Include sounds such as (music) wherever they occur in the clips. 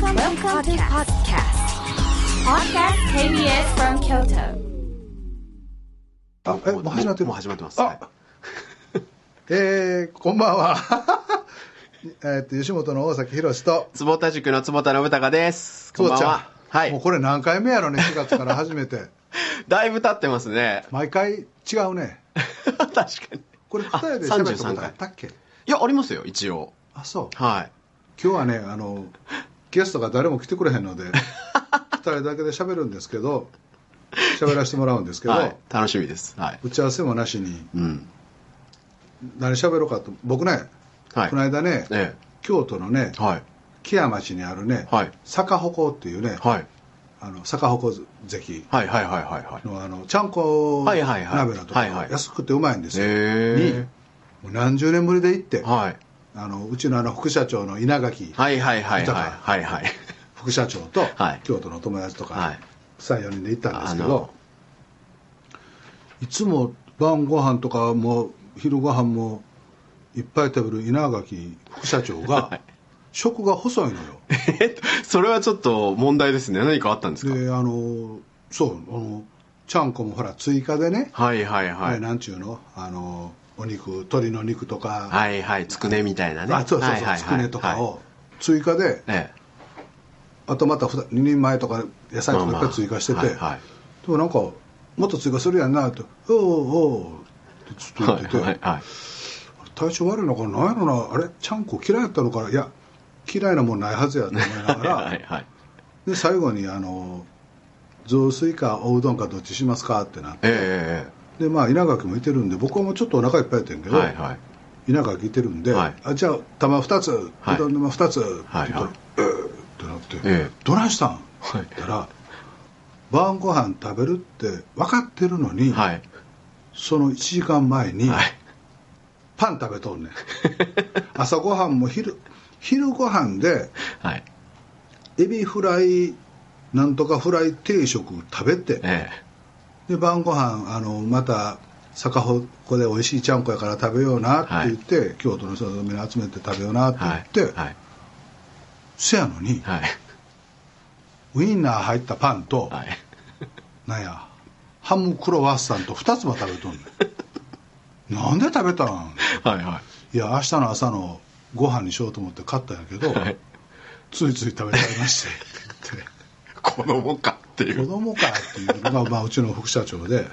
Welcome, Welcome to podcast. Podcast KBS from Kyoto. あ、え、もう始まってるもう始まってます。はいあ、えー、こんばんは。(laughs) えっと、吉本の大崎宏と、坪田塾の坪田信孝です。こんばんは。はい。もうこれ何回目やろね、4月から始めて。(laughs) だいぶ経ってますね。毎回違うね。(laughs) 確かに。これ二人であ喋ったこ33とあったっけ？いや、ありますよ、一応。あ、そう。はい。今日はね、あの、ゲストが誰も来てくれへんので、(laughs) 二人だけで喋るんですけど、喋らせてもらうんですけど、はい。楽しみです。はい。打ち合わせもなしにうん。何喋ろうかと、僕ね、はい。この間ね、え京都のねえ。、はい。木屋町にあるね、はい坂鉾っていうね、はい。あの坂鉾関。のあのちゃんこ鍋のとこ安くてうまいんですよ、へに何十年ぶりで行って、え。はい。あのうちのあの副社長の稲垣はいはいはいはい。はいはい。副社長と、はい京都の友達とか、はい34人で行ったんですけどいつも晩ご飯とかも昼ご飯もいっぱい食べる稲垣副社長が、はい食が細いのよ (laughs) えっと、それはちょっと問題ですね。何かあったんですか？であのそうあのちゃんこもほら追加でね、はいはいはい。なんちゅうの？あのお肉鶏の肉とか、はいはい。つくねみたいなね。あそうそうそう、はいはいはいつくねとかはいを追加で、ええ。あとまた2人前とか野菜とかいっぱい追加してて、まあまあはいはいでもなんかもっと追加するやんなって「おうおう」ってずっと言ってて、はいはいはい。体調悪いのかな何やろなあれちゃんこ嫌いやったのかないや嫌いなもんないはずやと思いながら (laughs) はいはい。で最後にあの「雑炊かおうどんかどっちしますか?」ってなって、ええでまあ稲垣もいてるんで僕はもうちょっとお腹いっぱいやってんけど、ええはいはい。稲垣いてるんで、はいあじゃあ玉2つうはいどん玉2つって言ったらはいはい「えーってなって「ええどないしたん?」ってはい言ったら「晩ご飯食べるって分かってるのに、はい。その1時間前にはい。パン食べとんねん (laughs) 朝ごはんも昼昼ご飯ではい。エビフライなんとかフライ定食食べてえで晩ご飯あのまた坂鉾で美味しいちゃんこやから食べようなって言って、京都の人みんな集めて食べようなってえ言って、はい。はい。せやのにはい。ウインナー入ったパンと、はい。なんやハムクロワッサンと2つも食べとんねん (laughs) なんで食べたん？はいはいや明日の朝のご飯にしようと思って買ったんやけど、い。はい。ついつい食べちゃいましてって言って子供かってい子う。供かっていうのが、まあ、うちの副社長で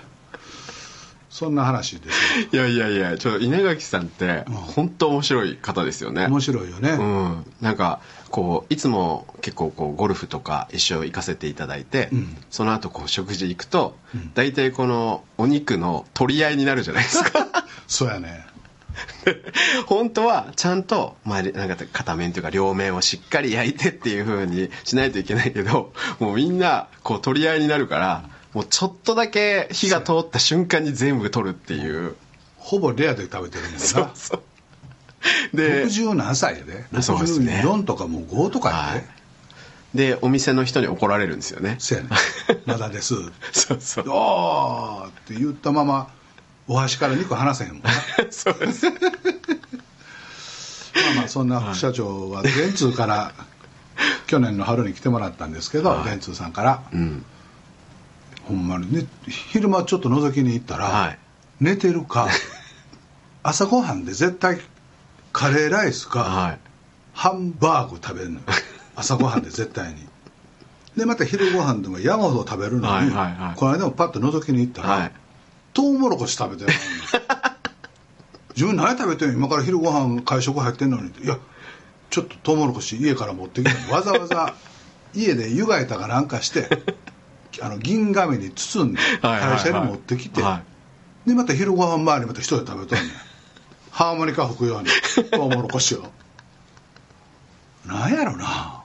そんな話ですよいやいやいや、ちょっと稲垣さんって、本当面白い方ですよね。面白いよね、うん。なんか、こう、いつも結構こう、ゴルフとか一緒行かせていただいて、うんその後こう、食事行くと、大体この、お肉の取り合いになるじゃないですか。(laughs) そうやね (laughs) 本当はちゃんと、まあ、なんか片面というか両面をしっかり焼いてっていう風にしないといけないけどもうみんなこう取り合いになるからもうちょっとだけ火が通った瞬間に全部取るっていう。ほぼレアで食べてるんだそうそう。で60何歳やでそうですね。64とかもう5とかやで、はい。でお店の人に怒られるんですよね。せやねまだです。(laughs) そうそう。おーって言ったままお箸から肉離せへんもんな。(laughs) そうです。(laughs) まあまあそんな副社長は電通から去年の春に来てもらったんですけど、はい。電通さんから、うん。ほんまにね昼間ちょっと覗きに行ったら、はい。寝てるか (laughs) 朝ごはんで絶対カレーライスか、はい。ハンバーグ食べるのよ。朝ごはんで絶対に。でまた昼ごはんでも山ほど食べるのに、はいはいはい。この間もパッと覗きに行ったら、はいトウモロコシ食べてる。の自分何食べてんの？今から昼ご飯会食入ってんのにいやちょっとトウモロコシ家から持ってきてわざわざ家で湯がいたかなんかしてあの銀紙に包んで会社に持ってきて、はでまた昼ご飯前にまた一人で食べとんねん。ハーモニカ吹くようにトウモロコシを。なんやろな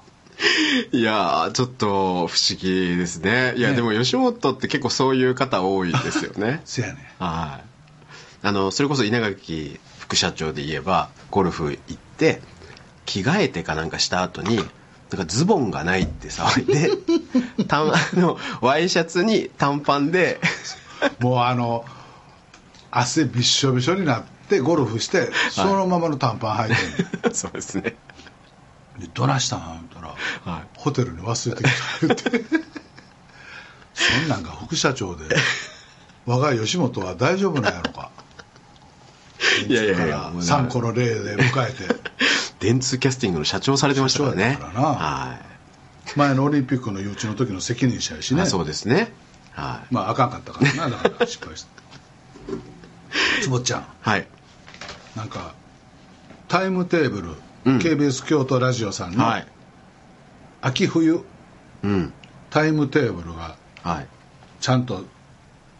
いやーちょっと不思議ですね。いやね。でも吉本って結構そういう方多いですよね。(laughs) せやね。んはい。あの、それこそ稲垣副社長で言えば、ゴルフ行って、着替えてかなんかした後に、なんかズボンがないって騒いで、(laughs) たあの、ワイシャツに短パンで、(laughs) もうあの汗びっしょびしょになってゴルフしてそのままの短パン履いてるそうですね。でどないしたん？言ったら、はい。ホテルに忘れてきた言って。(laughs) そんなんが副社長で我が吉本は大丈夫なんやろか。いやいやいやだから3個の例で迎えて。(laughs) 電通キャスティングの社長されてましたからね。からな。はい。前のオリンピックの誘致の時の責任者やしね。あそうですね。はい。まああかんかったからな。だから失敗してつぼっちゃん。はい。なんかタイムテーブル、うん KBS 京都ラジオさんのはい。秋冬うん。タイムテーブルがはい。ちゃんと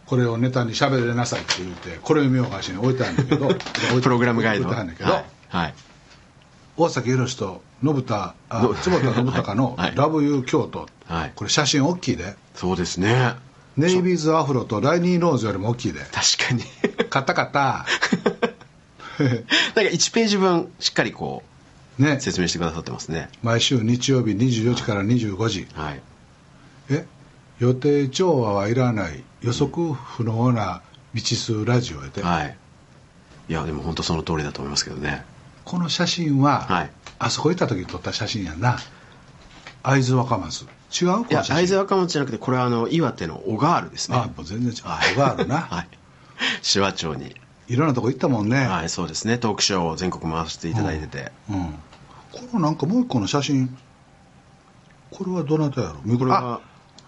これをネタに喋れなさいって言ってこれを見ようかしに置いてあるんだけど (laughs) プログラムガイド。置いてあるんだけど、はい、はい、大崎宏と信田坪田信孝のはい「ラブユー京都」はい。これ写真大きいで。そうですね。ネイビーズアフロとライニーローズよりも大きいで。確かに。買った買った。(laughs) なんか1ページ分しっかりこね。う説明してくださってますね。毎週日曜日24時から25時。はい。え？予定調和はいらない。予測不能な未知数ラジオやで、はい。いやでも本当その通りだと思いますけどね。この写真は、はい。あそこ行った時に撮った写真やんな。会津若松。違う？こいや会津若松じゃなくてこれはあの岩手の小川ですね。あもう全然違う。あ小があるな、(laughs) はい。紫波町にい、ろんなとこ行ったもんね、はいそうですね。トークショーを全国回していただいてて、うん、このなんかもう一個の写真。これはどなたやろ？これは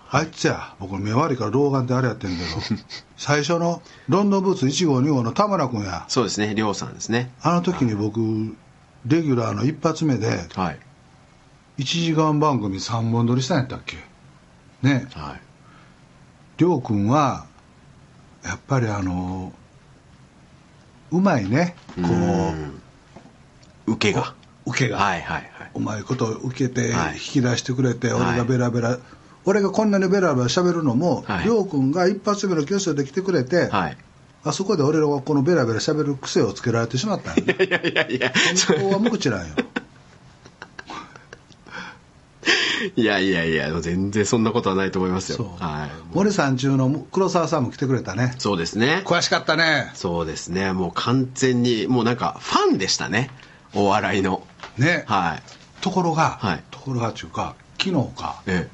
ああいつや。僕目悪いから老眼であれやってんけど。(laughs) 最初のロンドンブーツ1号2号の田村君や。そうですね。亮さんですね。あの時に僕レギュラーの一発目ではい。1時間番組3本撮りしたんやったっけ？ね。はい。亮君はやっぱりあのうまいね。こう。ん。受けが。う受けが、はいはいはい。うまいこと受けてはい。引き出してくれて、はい。俺がベラベラ。俺がこんなにベラベラ喋るのもはい。亮、君が一発目の教室で来てくれて、はい。あそこで俺はこのベラベラ喋る癖をつけられてしまったんやいやいやいや本当は無口なんよ (laughs) いやいやいや全然そんなことはないと思いますよ。はい。森さん中の黒沢さんも来てくれたね。そうですね。詳しかったね。そうですね。もう完全にもうなんかファンでしたね。お笑いの。ね、はい。ところが、はい。ところがっていうか昨日かえ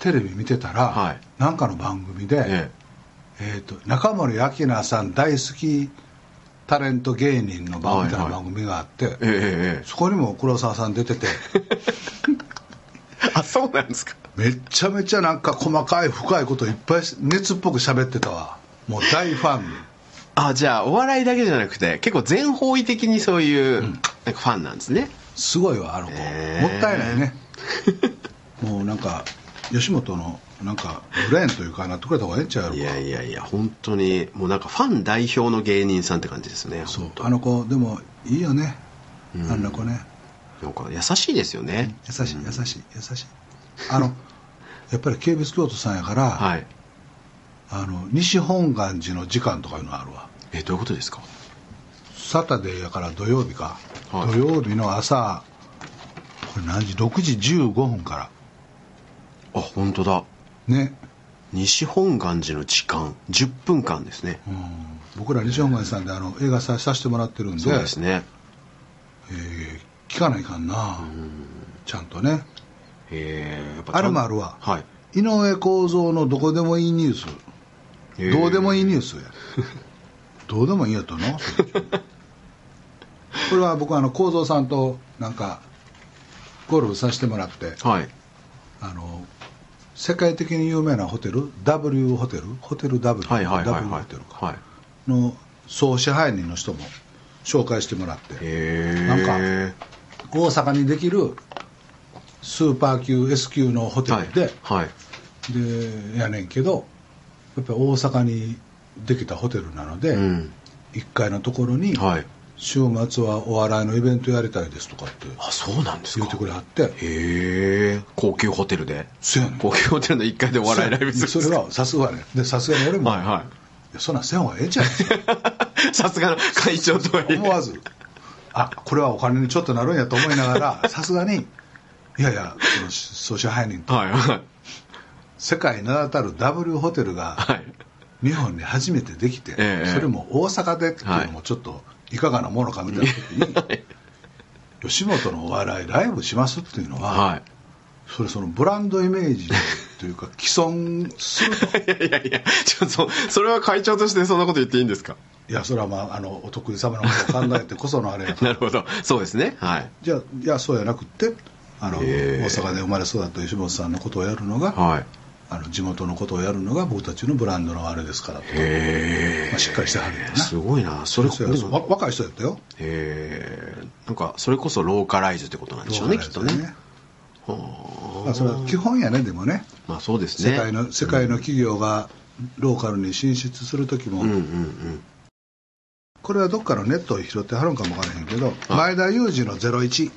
テレビ見てたら、はい。なんかの番組で、ええ。ー、と中森明菜さん大好きタレント芸人の番みたいなはい。はい番組があって、えええええそこにも黒沢さん出てて。え (laughs) あそうなんですか。めっちゃめちゃなんか細かい深いこといっぱい熱っぽく喋ってたわ。もう大ファン。(laughs) あじゃあお笑いだけじゃなくて結構全方位的にそういう、なんかファンなんですね。すごいわあの子、へー。もったいないね。(laughs) もうなんか吉本のなんかブレーンというかなってくれた方がええんちゃうやろいやいやいや本当にもうなんかファン代表の芸人さんって感じですねそうあの子でもいいよね、あんな子ねなんか優しいですよね。優しい優しい優しい。あの (laughs) やっぱり KBS 京都さんやから、はい。あの西本願寺の時間とかいうのあるわ。えどういうことですか？サタデーやから土曜日か、はい。土曜日の朝これ何時？6時15分から。あ本当だ。ね、西本願寺の時間10分間ですね。うん、僕ら西本願寺さんであの映画ささせてもらってるんで。そうですね。えー聞かないかんな。ちゃんとね。へえあれもあるわ。はい。井上公造のどこでもいいニュース。どうでもいいニュースや。(laughs) どうでもいいやとのこれは僕あの公造さんとなんかゴルフさせてもらって。はい。あの世界的に有名なホテル？W ホテル？ホテル W、はいはいはい W はい。ホテルか、はい。の総支配人の人も紹介してもらって。なんか大阪にできるスーパー級 S 級のホテはいルで、はいでやねんけどやっぱり大阪にできたホテルなので、うん。1階のところに、はい。週末はお笑いのイベントやりたいですとかってあそうなんですか？言ってくれはって。へえ高級ホテルで。そうやねん。高級ホテルの1階でお笑いライブするそれはさすがね。でさすがに俺も、はいはい。いやそんなんせん方がええんちゃう？(laughs) さすがの会長とは思わずあこれはお金にちょっとなるんやと思いながら (laughs) さすがにいやいやその総支配人と。はいはい。世界名だたる W ホテルがはい。日本に初めてできて、ええそれも大阪でっていうのもちょっといかがなものかみたいな時に、吉本のお笑いライブしますっていうのは、はい。それそのブランドイメージというか既存すると。(laughs) いやいやいやちょっとそれは会長としてそんなこと言っていいんですか？いやそれはまああのお得意様のことを考えてこそのあれ (laughs) なるほど。そうですね。はい。じゃあいやそうやなくってあの大阪で生まれ育った吉本さんのことをやるのが、はい。あの地元のことをやるのが僕たちのブランドのあれですからと、へまあ、しっかりしてはるよな。すごいな。それそうやそ若い人やったよ。へえ。んかそれこそローカライズってことなんでしょうねきっとね。はまあ、それは基本やねでもね。あまあそうですね。世界の世界の企業がローカルに進出する時も、うんうんうんこれはどっかのネットを拾ってはるんかもわからへんけど前田裕二の01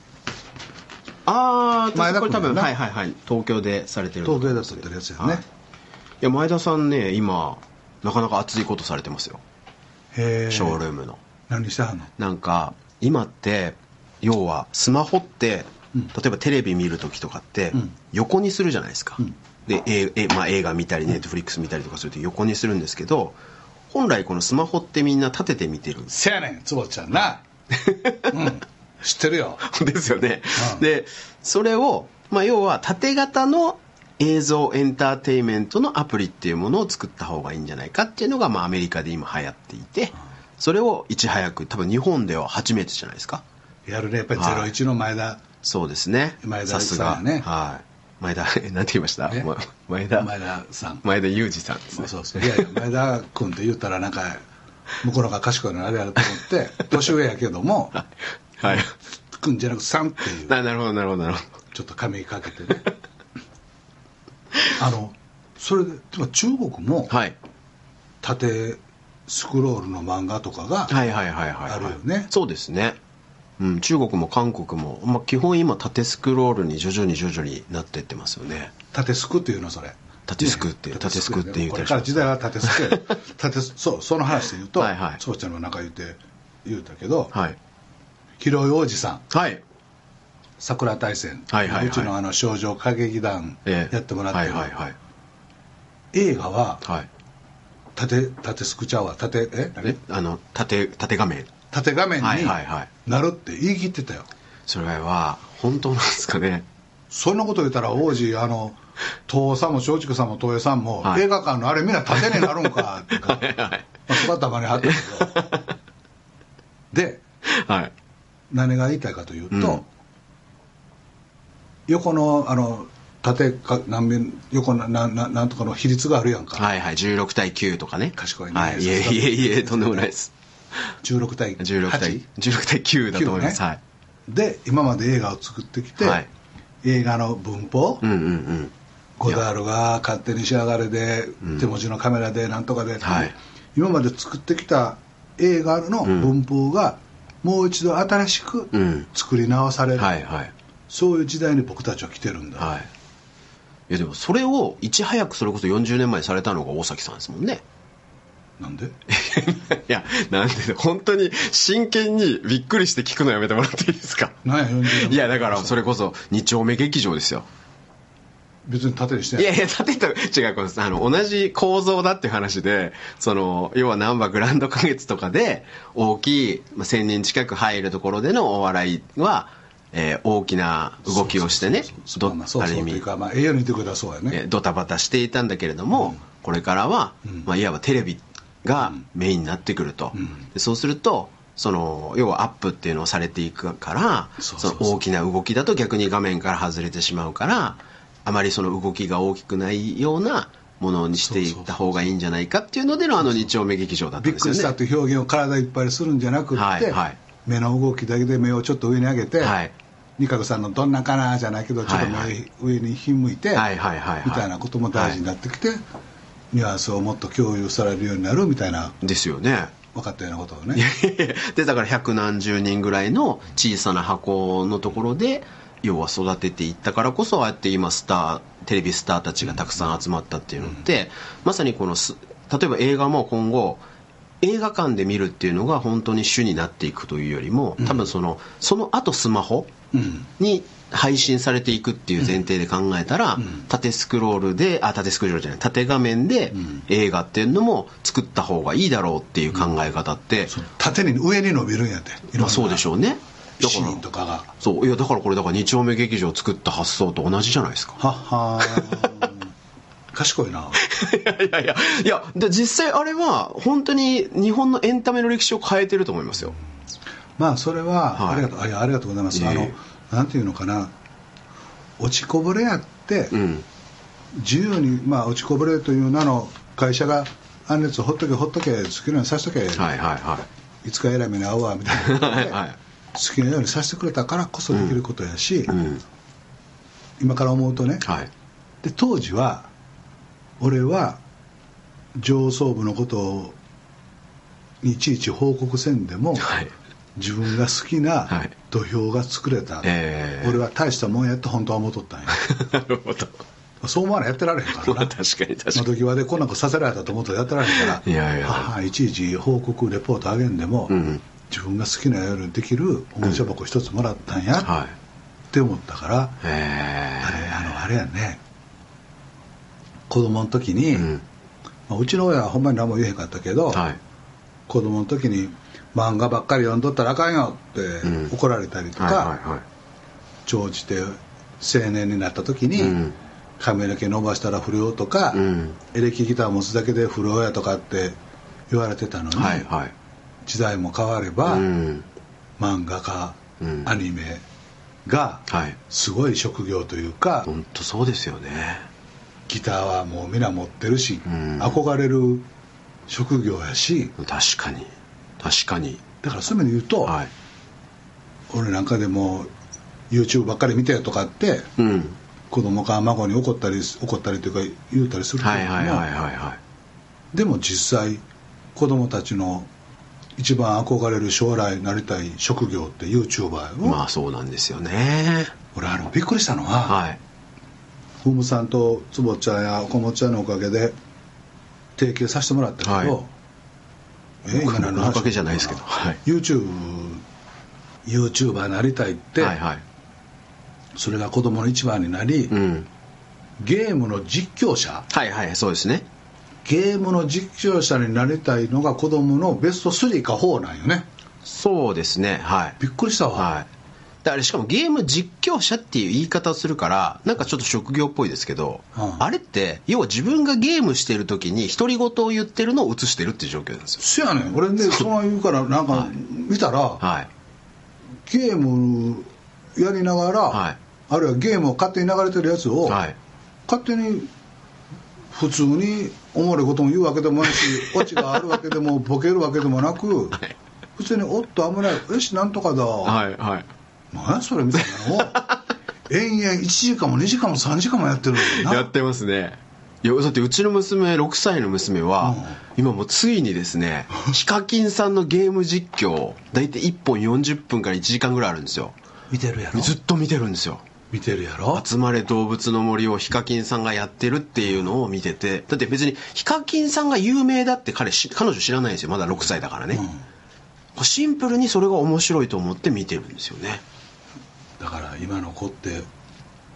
ああ前田これ多分はいはいはい。東京でされてる東京で撮ってるやつやね、はい。いや前田さんね今なかなか熱いことされてますよ。へえショールームの。何してはんの？なんか今って要はスマホって、うん。例えばテレビ見る時とかってうん。横にするじゃないですか、うん。でええまあ、映画見たりネットフリックス見たりとかすると横にするんですけど本来このスマホってみんな立てて見てるんです。せやねん坪ちゃんな。(laughs) うん知ってるよ。ですよね、うん。でそれを、まあ、要は縦型の映像エンターテインメントのアプリっていうものを作った方がいいんじゃないかっていうのが、まあ、アメリカで今流行っていてそれをいち早く多分日本では初めてじゃないですか？やるね。やっぱり01の前田、そうですね。前田さすが。ねはい前田え (laughs) なんて言いました？前田。前田さん。前田裕二さんですね。そうそういやいや前田君って言ったらなんか向こうのが賢いのあれやと思って (laughs) 年上やけどもはい。君じゃなくさんっていう。ななるほどなるほどなるほちょっと髪かけてね。(laughs) あのそれで中国もどはい。縦スクロールの漫画とかがはいはいはいはい、はい、あるよね。そうですねうん、中国も韓国も、まあ、基本今縦スクロールに徐々に徐々になっていってますよね。縦スクっていうのそれ。縦スクってね縦スクって言うこたりしますれから時代は縦スク。や縦スそうその話で言うとはいはい。そうちゃんの中言って言うたけどはい。広い王子さん。はい。桜大戦、はいはいはい。うちのあの少女歌劇団ええ。やってもらってる、はいはいはい。映画ははい。縦縦スクちゃうわ。縦え？何え？あの縦縦画面縦画面にはいはいはい。なるって言い切ってたよ。それは本当なんですかね。そんなこと言ったら王子あの東さんも松竹さんも東映さんも、はい。映画館のあれみんな縦になるんか (laughs) ってか、はいはい。まあ、そこはたまにあったけど。ではい。何が言いたいかというと、うん。横のあの縦か何面横ななななんとかの比率があるやんか、はいはい。16対9とかね。賢いね。はい、いえいえいえとんでもないです16対16対8 16対9だと思います、ね。はい。で今まで映画を作ってきて、はい。映画の文法、うんうんうん。ゴダールが勝手に仕上がれで、うん。手持ちのカメラでなんとかで、はい。今まで作ってきた映画の文法がもう一度新しくうん。作り直される、はいはい。そういう時代に僕たちは来てるんだ、はい。いやでもそれをいち早くそれこそ40年前にされたのが大崎さんですもんねなんで？(laughs) いやなんで本当に真剣にびっくりして聞くのやめてもらっていいですか？なんや40年いやだからそれこそ二丁目劇場ですよ。別に縦にしてい。やいや縦と違うあの同じ構造だっていう話でその要は難波グランド花月とかで大きい、まあ、1000人近く入るところでのお笑いは、えー大きな動きをしてねどある意まあ、てくそうやね、えードタバタしていたんだけれども、これからは、うん。まあ、いわばテレビがメインになってくると、うん。でそうするとその要はアップっていうのをされていくからそうそうそう。その大きな動きだと逆に画面から外れてしまうからあまりその動きが大きくないようなものにしていった方がいいんじゃないかっていうのでのあの二丁目劇場だったびっくんですよね。りしたっていう表現を体いっぱいにするんじゃなくって、はいはい。目の動きだけで目をちょっと上に上げて、はい。二角さんのどんなかなじゃないけどちょっと目上にひん向いて、はいはいはいはい。みたいなことも大事になってきて、ニュアンスをもっと共有されるようになるみたいなですよね。分かったようなことをね。でだから百何十人ぐらいの小さな箱のところで要は育てていったからこそああやって今スターテレビスターたちがたくさん集まったっていうのって、まさにこのす例えば映画も今後映画館で見るっていうのが本当に主になっていくというよりも多分そのその後スマホうんに配信されていくっていう前提で考えたら、ん。縦スクロールであ縦スクロールじゃない縦画面でん。映画っていうのも作った方がいいだろうっていう考え方って、そう縦に上に伸びるんやってまあそうでしょょうね。だから7人とかが。そう。いやだからこれだから2丁目劇場を作った発想と同じじゃないですか。はっはー。(laughs) 賢いな。いやいやいや。いやで実際あれは本当に日本のエンタメの歴史を変えてると思いますよ。まあそれは、はい。ありがとうありがとうございます、いえいえ。あのなんていうのかな。落ちこぼれやって、うん。自由に、まあ、落ちこぼれという名の会社があんなやつほっとけほっとけ好きなようにさせとけ、はいはいはい。つか偉い目に遭うわみたいなはい好きなようにさせてくれたからこそできることやし、うん。今から思うとね、はい。で当時は俺は上層部のことをいちいち報告せんでも、はい自分が好きはない。土俵が作れた、えー俺は大したもんやって本当は思っとったんや。(laughs) なるほど。そう思わないやってられへんからな。ま (laughs) あ確かに確かに。窓際でこんなことさせられたと思ったらやってられへんから。いやいや。ははいちいち報告レポートあげんでも、うん。自分が好きなようにできるおもちゃ箱一つもらったんや。はい。って思ったから、えあれあのあれやね。子供の時に、ーうん。まあうちの親はほんまに何も言えへんかったけど、はい。子供の時に漫画ばっかり読んどったらあかんよってうん。怒られたりとか、長じて青年になった時に、うん。髪の毛伸ばしたら不良とか、うん。エレキギター持つだけで不良やとかって言われてたのに、はいはい。時代も変われば、うん。漫画家、うん。アニメがはい。すごい職業というか、本当そうですよね。ギターはもう皆持ってるし、うん。憧れる職業やし確かに確かに。だからそういう意味で言うと、はい。俺なんかでも YouTube ばっかり見てとかってうん。子供か孫に怒ったり怒ったりというか言うたりするけども、はいはいはいはいはい。でも実際子供たちの一番憧れる将来なりたい職業って YouTuber よ、まあそうなんですよね。俺あのびっくりしたのは、はい。ふむさんと坪ちゃんやこもちゃんのおかげで提携させてもらったけど、はいえ今何の話おかげじゃないですけどはい。YouTube YouTuber になりたいって、はいはい。それが子供の一番になり、うん。ゲームの実況者はいはいそうですね。ゲームの実況者になりたいのが子供のベスト3か4なんよね。そうですねはい。びっくりしたわ、はいだからしかもゲーム実況者っていう言い方をするからなんかちょっと職業っぽいですけど、うん。あれって要は自分がゲームしてる時に独り言を言ってるのを映してるっていう状況なんですよ。そやねん。俺ねその言うからなんか見たら、はい。ゲームやりながら、はい。あるいはゲームを勝手に流れてるやつを、はい。勝手に普通におもろいことも言うわけでもないし (laughs) オチがあるわけでもボケるわけでもなく、はい。普通に「おっと危ない。よしなんとかだ」はいはい何やそれみたいなのを。延々1時間も2時間も3時間もやってるやってますね。いやだってうちの娘6歳の娘は、今もうついにですね (laughs) ヒカキンさんのゲーム実況大体1本40分から1時間ぐらいあるんですよ。見てるやろ？ずっと見てるんですよ。見てるやろ？集まれ動物の森をヒカキンさんがやってるっていうのを見ててだって別にヒカキンさんが有名だって彼し彼女知らないんですよ。まだ6歳だからね、シンプルにそれが面白いと思って見てるんですよねだから今の子って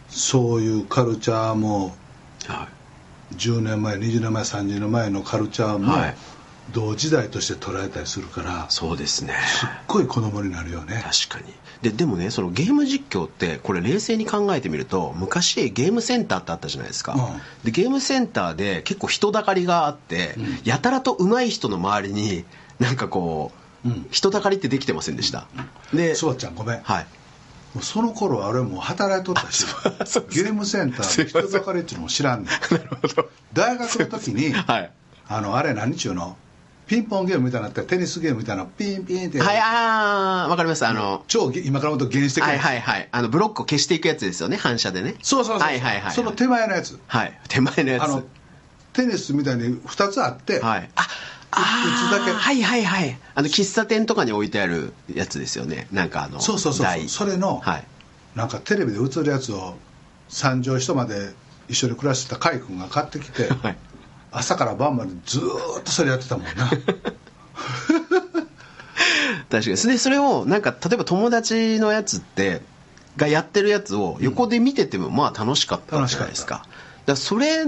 そういうカルチャーもは10年前20年前30年前のカルチャーもはい。同時代として捉えたりするからいそうですね。すっごい子供になるよね。確かに。ででもねそのゲーム実況ってこれ冷静に考えてみると昔ゲームセンターってあったじゃないですか、うん。でゲームセンターで結構人だかりがあって、やたらと上手い人の周りになんかこう、うん。人だかりってできてませんでした、でそばちゃんごめん。はいもうその頃あれもう働いとったし (laughs) ゲームセンターの人だかりっていうのも知らんねん。なるほど。大学の時に (laughs) はい。あのあれ何ちゅうの？ピンポンゲームみたいになってテニスゲームみたいなピンピンって、はいああわかります。あの、超今から言うと原始的な。はいはいはい。あのブロックを消していくやつですよね反射でね。そうそうそう、はいはいはい。その手前のやつ。はい。手前のやつ。あのテニスみたいに2つあって、はい。あ打つだけはいはいはい。あの喫茶店とかに置いてあるやつですよね。なんかあのそうそうそうそれの、はい。なんかテレビで映るやつを三畳一間で一緒に暮らしてた甲斐君が買ってきて、(laughs) はい。朝から晩までずーっとそれやってたもんな。(laughs) 確かに。でそれをなんか例えば友達のやつってがやってるやつを横で見ててもまあ楽しかったじゃないですか,、だからそれ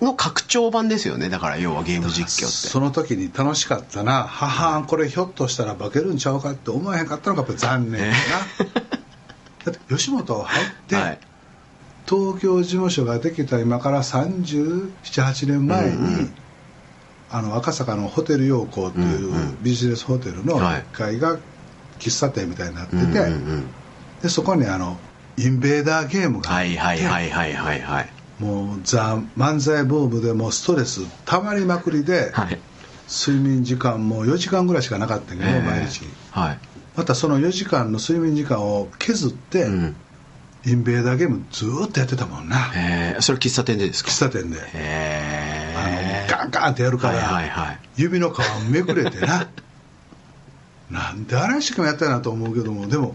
の拡張版ですよね。だから要はゲーム実況って。その時に楽しかったな。母これひょっとしたら化けるんちゃうかって思えへんかったのがやっぱり残念やな。(laughs) だって吉本入って、はい。東京事務所ができた今から378年前に、うんうん。あの赤坂のホテル陽光っていうビジネスホテルのはい。1階が喫茶店みたいになってて、でそこにあのインベーダーゲームがあってはいはいはいはいはいはいもうザ・漫才ブームでもうストレスたまりまくりで、はい。睡眠時間も4時間ぐらいしかなかったけど、えー毎日。はい。またその4時間の睡眠時間を削って、うん。インベーダーゲームずーっとやってたもんな。えー、それ喫茶店でですか？喫茶店で、へあのえガンガンってやるから、はいはいはい。指の皮めくれてな (laughs) なんで荒井しもやったなと思うけどもでも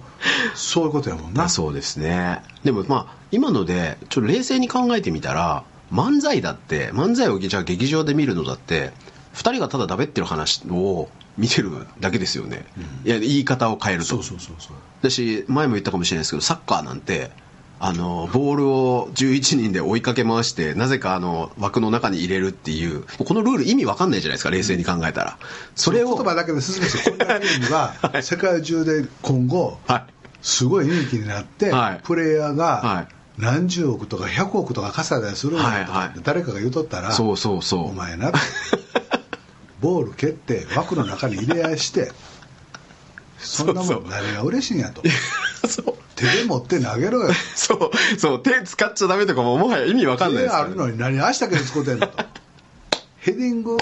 そういうことやもんな。(laughs) そうですね。でもまあ今のでちょっと冷静に考えてみたら漫才だって漫才をじゃあ劇場で見るのだって2人がただだべってる話を見てるだけですよね、いや言い方を変えると。そうそうそうそう。だし前も言ったかもしれないですけどサッカーなんてあのボールを11人で追いかけ回してなぜかあの枠の中に入れるっていう。このルール意味わかんないじゃないですか冷静に考えたら、それを言葉だけで進めてこんなゲームが世界中で今後はい。すごい人気になって、はい。プレイヤーはがい。何十億とか100億とか稼いだりするんやとか誰かが言うとったらそうそうそう。お前な (laughs) ボール蹴って枠の中に入れ合いしてそんなもん何が嬉しいんやと (laughs) そう。手で持って投げろよ。(laughs) そうそう手使っちゃダメとかももはや意味わかんないですから手あるのに何足だけで使うてんの？と (laughs) ヘディング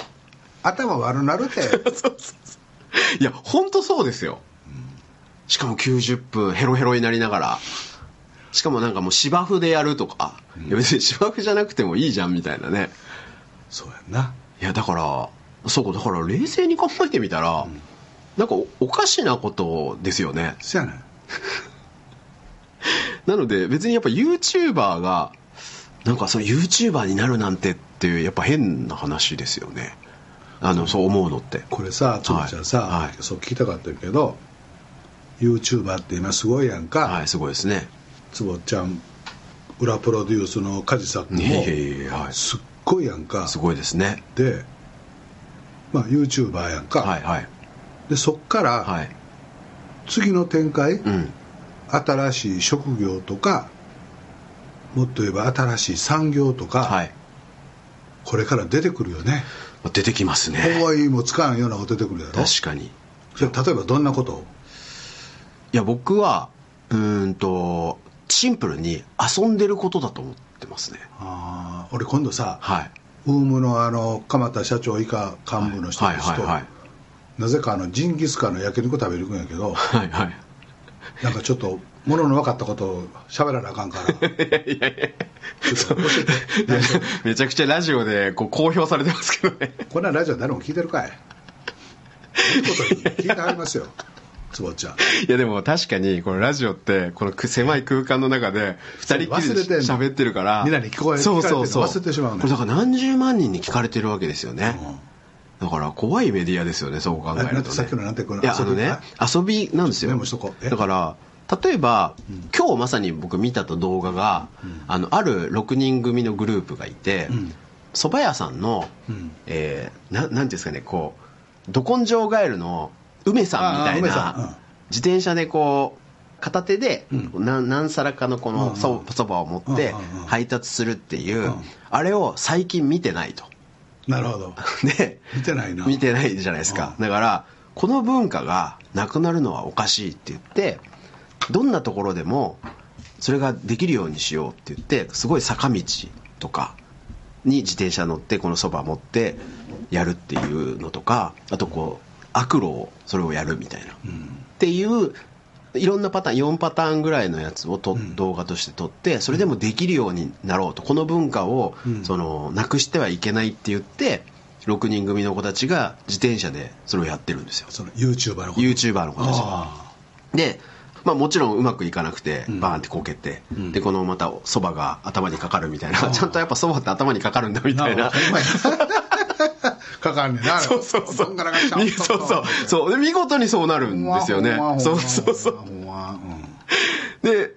頭悪なるて。(laughs) そうそうそう。いや本当そうですよ、しかも90分ヘロヘロになりながら。しかもなんかもう芝生でやるとか、いや別に芝生じゃなくてもいいじゃんみたいなね。そうやんな。いやだからそうだから冷静に考えてみたら、なんかおおかしなことですよね。そやねんなので別にやっぱ YouTuber がなんかその YouTuber になるなんてっていうやっぱ変な話ですよね。あのそう思うのって。これさつぶちゃんさ、はい。はいそう聞きたかったけど YouTuber って今すごいやんか、はいすごいですね。つぼちゃん裏プロデュースの梶作もいやいやいやはい。すっごいやんか。すごいですね。で、まあ、YouTuber やんか、はいはい。でそっからはい。次の展開、うん新しい職業とかもっと言えば新しい産業とか、はい。これから出てくるよね。出てきますね。思いもつかんようなこと出てくるやろ確かに。例えばどんなこと？をや僕はうーんとシンプルに遊んでることだと思ってますね。あー俺今度さ、はい。ウームのあの鎌田社長以下幹部の人はいたちとなぜかあのジンギスカンの焼肉食べに行くんやけどはいはいなんかちょっとものの分かったことを喋らなあかんから。(laughs) ちょっと教えて。いやめちゃくちゃラジオでこう公表されてますけどね。こんなラジオ誰も聞いてるかい？聞いてはりますよ。つぼちゃん。いやでも確かにこのラジオってこのく狭い空間の中で二人きりで喋ってるから。みんなに聞こえそうそうそう。忘れてしまうだから何十万人に聞かれてるわけですよね、うんだから怖いメディアですよねそう考えると、ね、さっきのなんてこの？いやあのね遊び？なんですよ。だから例えば、今日まさに僕見たと動画が、あのある6人組のグループがいてうん。蕎麦屋さんの、うん。えーななんていうんですかねこうど根性ガエルの梅さんみたいな自転車でこう片手で、うん。な何皿かのこうんうん。のそそばを持ってうんうんうん。配達するっていう、うん。あれを最近見てないと。なるほど。で (laughs) 見てないな。見てないじゃないですか、だからこの文化がなくなるのはおかしいって言ってどんなところでもそれができるようにしようって言ってすごい坂道とかに自転車乗ってこのそば持ってやるっていうのとかあとこう悪路をそれをやるみたいな、っていういろんなパターン4パターンぐらいのやつをと、動画として撮ってそれでもできるようになろうと。この文化を、うん。そのなくしてはいけないって言って6人組の子たちが自転車でそれをやってるんですよ。その YouTuber のこと YouTuber の子たちが。あで、まあ、もちろんうまくいかなくてん。バーンってこけて、ん。でこのまたそばが頭にかかるみたいな。ちゃんとやっぱそばって頭にかかるんだみあたいなかかんねんな。そうそうそう。そうそう。そうで見事にそうなるんですよね。そうそうそう。で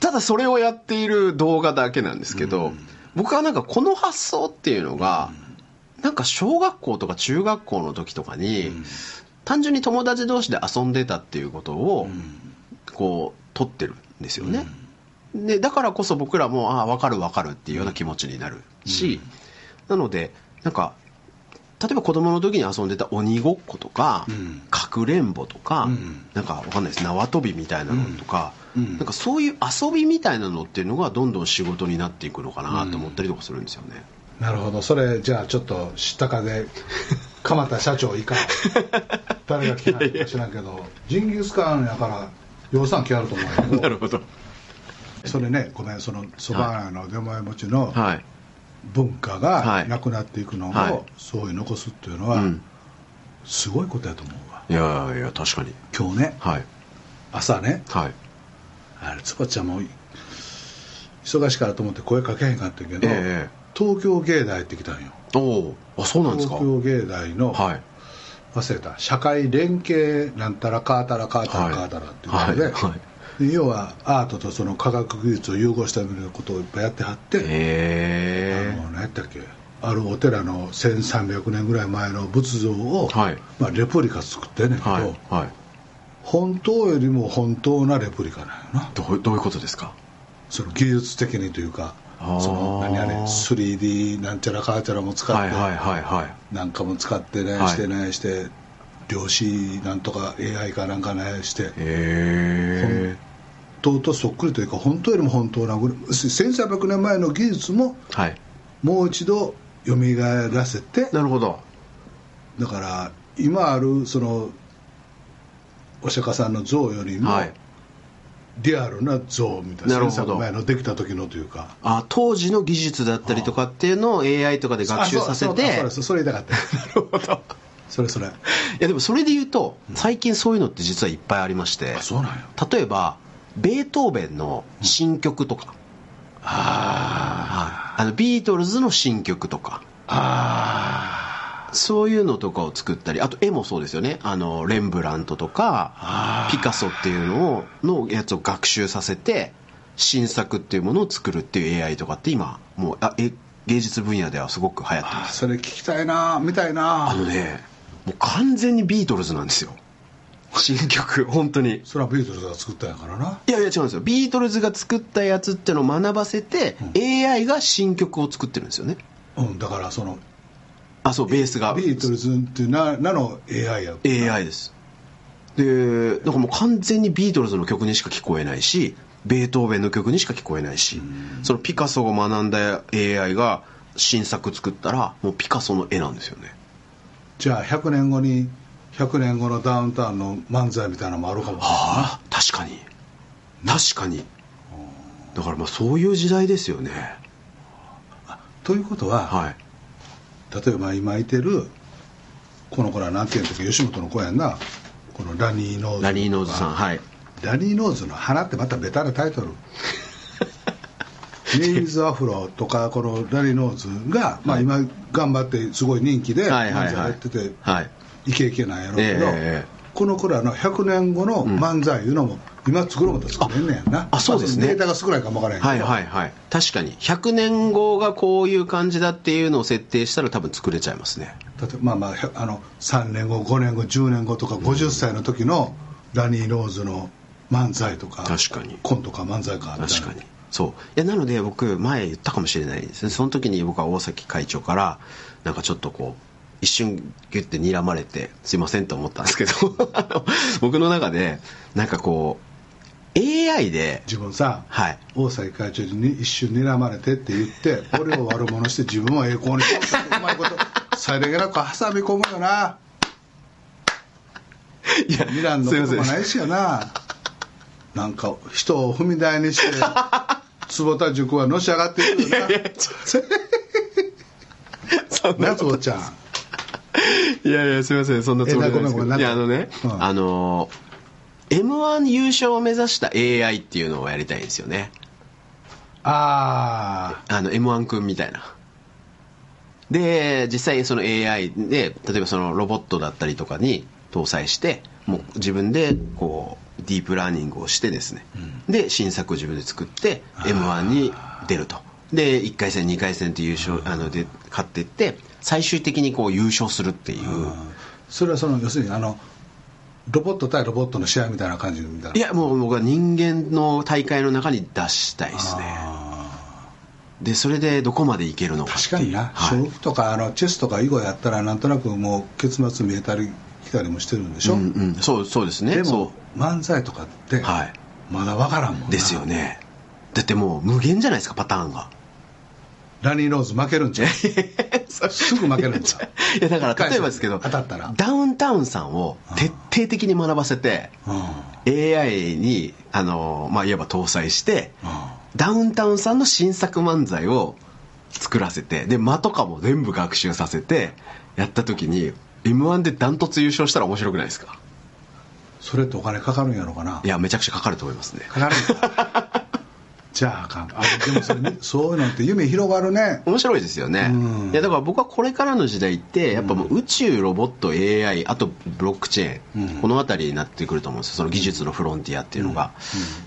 ただそれをやっている動画だけなんですけど、僕はなんかこの発想っていうのが、なんか小学校とか中学校の時とかに、単純に友達同士で遊んでたっていうことを、こう取ってるんですよね、でだからこそ僕らもああ分かる分かるっていうような気持ちになるし、なのでなんか例えば子供の時に遊んでた鬼ごっことか、うん。かくれんぼとか、うん。なんかわかんないです。縄跳びみたいなのとか、うん。なんかそういう遊びみたいなのっていうのがどんどん仕事になっていくのかなと思ったりとかするんですよね、なるほど。それじゃあちょっと知ったかで (laughs) 鎌田社長以下。誰が来ないか知らんけど (laughs) ジンギスカンやから予算来あると思うけど。なるほど。それねごめんそのそば屋の出前持ちのはい文化はい。がなくなっていくのを、はい。そういう残すっていうのは、うん。すごいことやと思うわ。いやいや確かに。今日ねはい。朝ねはい。あれつばちゃんも忙しいからと思って声かけへんかったけど、ええ東京芸大って来たんよ。おそうなんですか？東京芸大の、はい。忘れた。社会連携なんたらかーたらかーたらかーたらっていうことで,、はい。はい。で要はアートとその科学技術を融合したようなことをいっぱいやってはって、へあの何やったっけ？あるお寺の1300年ぐらい前の仏像を、はい。まあ、レプリカ作ってんねんけど、はいはい。本当よりも本当なレプリカなんよな。どうどういうことですか？その技術的にというかその何あれ 3D なんちゃらかーちゃらも使って、はいはいはいはい。なんかも使ってね、はい。してねして量子なんとか AI かなんかねしてへえ本当とそっくりというか本当よりも本当なぐらい1300年前の技術もはい。もう一度蘇らせてなるほど。だから今あるそのお釈迦さんの像よりもはい。リアルな像みたいななるほど。1300年前のできた時のというか。あ当時の技術だったりとかっていうのを AI とかで学習させて。あそうそうそれそれ言いたかった。(laughs) なるほど。それそれ。いやでもそれで言うと最近そういうのって実はいっぱいありまして。あそうなんや。例えばベートーベンの新曲とか、あはいあのビートルズの新曲とか。あそういうのとかを作ったりあと絵もそうですよね。あのレンブラントとかピカソっていうのをのやつを学習させて新作っていうものを作るっていう AI とかって今もうあえ芸術分野ではすごく流行ってます。あそれ聞きたいな見たいな。あのねもう完全にビートルズなんですよ新曲本当に。それはビートルズが作ったんやからな。いやいや違うんですよ。ビートルズが作ったやつってのを学ばせて、AI が新曲を作ってるんですよね。うんだからそのあそうベースが。ビートルズっていうななの AI や AI です。でだからもう完全にビートルズの曲にしか聞こえないしベートーベンの曲にしか聞こえないしそのピカソが学んだ AI が新作作ったらもうピカソの絵なんですよね。じゃあ100年後に100年後のダウンタウンの漫才みたいなのもあるかもああ確かに。確かに。だからまあそういう時代ですよね。ということは、はい。例えば今いてるこの子ら何て言うんだっけ吉本の子やんな。このラニーノーズラニーノーズさんはい。ラニーノーズの花ってまたベタなタイトル。(laughs) ネイズアフロとかこのラニーノーズが、まあ、今頑張ってすごい人気ではいはいはい。漫才やってて。はいイケイケなんやろうけど、ええええこの子らの100年後の漫才いうのも、今作ろうと作れんねやんな。あそうですね。まデータが少ないかもわからへんけど、はいはいはい。確かに。100年後がこういう感じだっていうのを設定したら多分作れちゃいますね。例えばまあまああの3年後5年後10年後とか50歳の時のラニー・ローズの漫才とか確かに。コントか漫才か確かに。そう。いやなので僕前言ったかもしれないですね。その時に僕は大崎会長からなんかちょっとこう一瞬ギュッて睨まれてすいませんと思ったんですけど (laughs) 僕の中でなんかこう AI で自分さ、はい。大崎会長に一瞬睨まれてって言って俺を悪者して自分は栄光にしよううまいことさりげなく挟み込むよな。いやミランのこともないしやな。なんか人を踏み台にして坪田塾はのし上がってるよな。(laughs) そんな夏子ちゃんいやいやすいませんそんなつもりないですけど。いやあのね、うん。あの m 1優勝を目指した AI っていうのをやりたいんですよね。ああの m 1くんみたいな。で実際その AI で例えばそのロボットだったりとかに搭載してもう自分でこうディープラーニングをしてですね、で新作を自分で作って m 1に出ると。で1回戦2回戦って優勝あので勝っていって最終的にこう優勝するっていう。それはその要するにあのロボット対ロボットの試合みたいな感じみたいな。いやもう僕は人間の大会の中に出したいですね。あでそれでどこまでいけるのか確かにな、はい。勝負とかあのチェスとか囲碁やったらなんとなくもう結末見えたり来たりもしてるんでしょ、うんうん、そうそうですね。そでも漫才とかってうはい。まだ分からんもんな。ですよね。だってもう無限じゃないですかパターンがラニーローズ負けるんちゃ (laughs) う？すぐ負けるんちゃう？いやだから例えばですけど当たったら。ダウンタウンさんを徹底的に学ばせてうん。AI にあの、まあ、いわば搭載してうん。ダウンタウンさんの新作漫才を作らせてで間とかも全部学習させてやった時に m 1でダントツ優勝したら面白くないですか？それってお金かかるんやろかな？いやめちゃくちゃかかると思いますね。かかるん (laughs) かじゃああかんあでもそれ (laughs) そういうのって夢広がるね。面白いですよね、うん。いやだから僕はこれからの時代ってやっぱもう宇宙ロボット AI あとブロックチェーン、うん。この辺りになってくると思うんですよ。その技術のフロンティアっていうのが、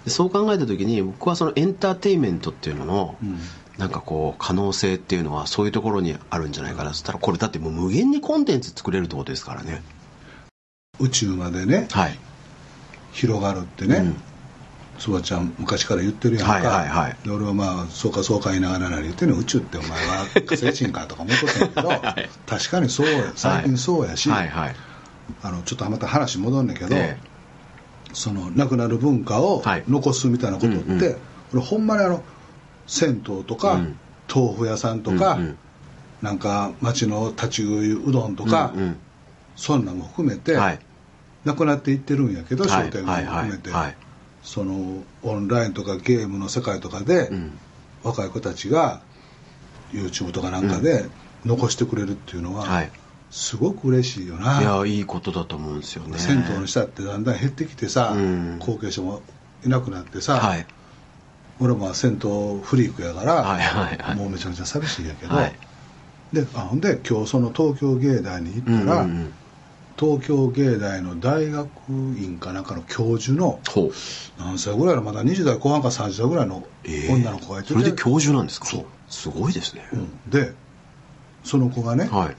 でそう考えた時に僕はそのエンターテインメントっていうのの、うん。なんかこう可能性っていうのはそういうところにあるんじゃないかな。そしたらこれだってもう無限にコンテンツ作れるってことですからね。宇宙までねはい。広がるってね、うんつばちゃん昔から言ってるやんか、はいはいはい。で俺はまあそうかそうか言いながら何言ってんの？宇宙ってお前は火星人かとか思っとったんやけど、(laughs) はい。確かにそうや最近そうやし、はいはい。あのちょっとまた話戻んねんけど、えその亡くなる文化をはい。残すみたいなことって、うんうん。俺ほんまにあの銭湯とか、うん。豆腐屋さんとか、うんうん。なんか町の立ち食いうどんとか、うんうん。そんなんも含めて、はい。なくなっていってるんやけど、はい。商店街も含めて、はいはいそのオンラインとかゲームの世界とかで、うん。若い子たちが YouTube とかなんかで残してくれるっていうのは、はい。すごく嬉しいよな。いやいいことだと思うんですよね。銭湯の下ってだんだん減ってきてさ、うん。後継者もいなくなってさ、はい。俺も銭湯フリークやから、はいはいはい。もうめちゃめちゃ寂しいんやけど、はい。であほんで今日その東京芸大に行ったら、うんうんうん東京芸大の大学院かなんかの教授の何歳ぐらいのまだ20代後半か30代ぐらいのええ。女の子がいてて、それで教授なんですか？そう。すごいですね、うん。でその子がね、はい。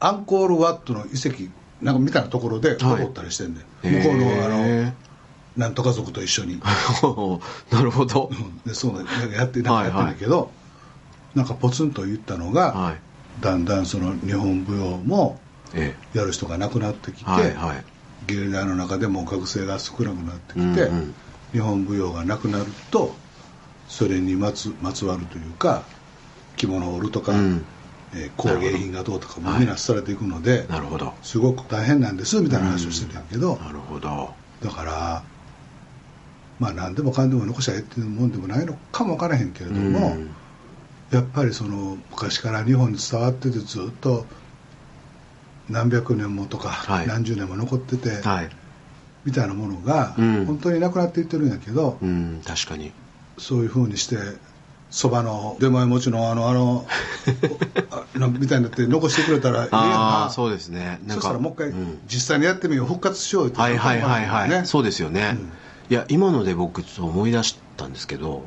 アンコールワットの遺跡なんかみたいなところで踊ったりしてんねん、向こうのあのへなんとか族と一緒に。ー (laughs) なるほど。うん。でそうなんかやってなんかやってんだけど、なんかポツンと言ったのが、はい。だんだんその日本舞踊もえやる人がなくなってきて、えはいはい。芸大の中でも学生が少なくなってきて、うんうん。日本舞踊がなくなるとそれにまつまつわるというか着物を織るとか、うん。えー工芸品がどうとかもみなされていくので、なるほど。すごく大変なんですみたいな話をしてたんやけど、なるほど。だからまあ何でもかんでも残しゃええっていうもんでもないのかもわからへんけれども、うん。やっぱりその昔から日本に伝わっててずっと何百年もとか、はい。何十年も残ってて、はい。みたいなものが、うん。本当になくなっていってるんやけど、うん確かに。そういうふうにしてそばの出前持ちのあのあの (laughs) みたいになって残してくれたらええやんあなあそうですね。なんそかしたらもう一回うん。実際にやってみよう。復活しようってはいはいはいはい、ね。そうですよね、うん。いや今ので僕ちょっと思い出したんですけど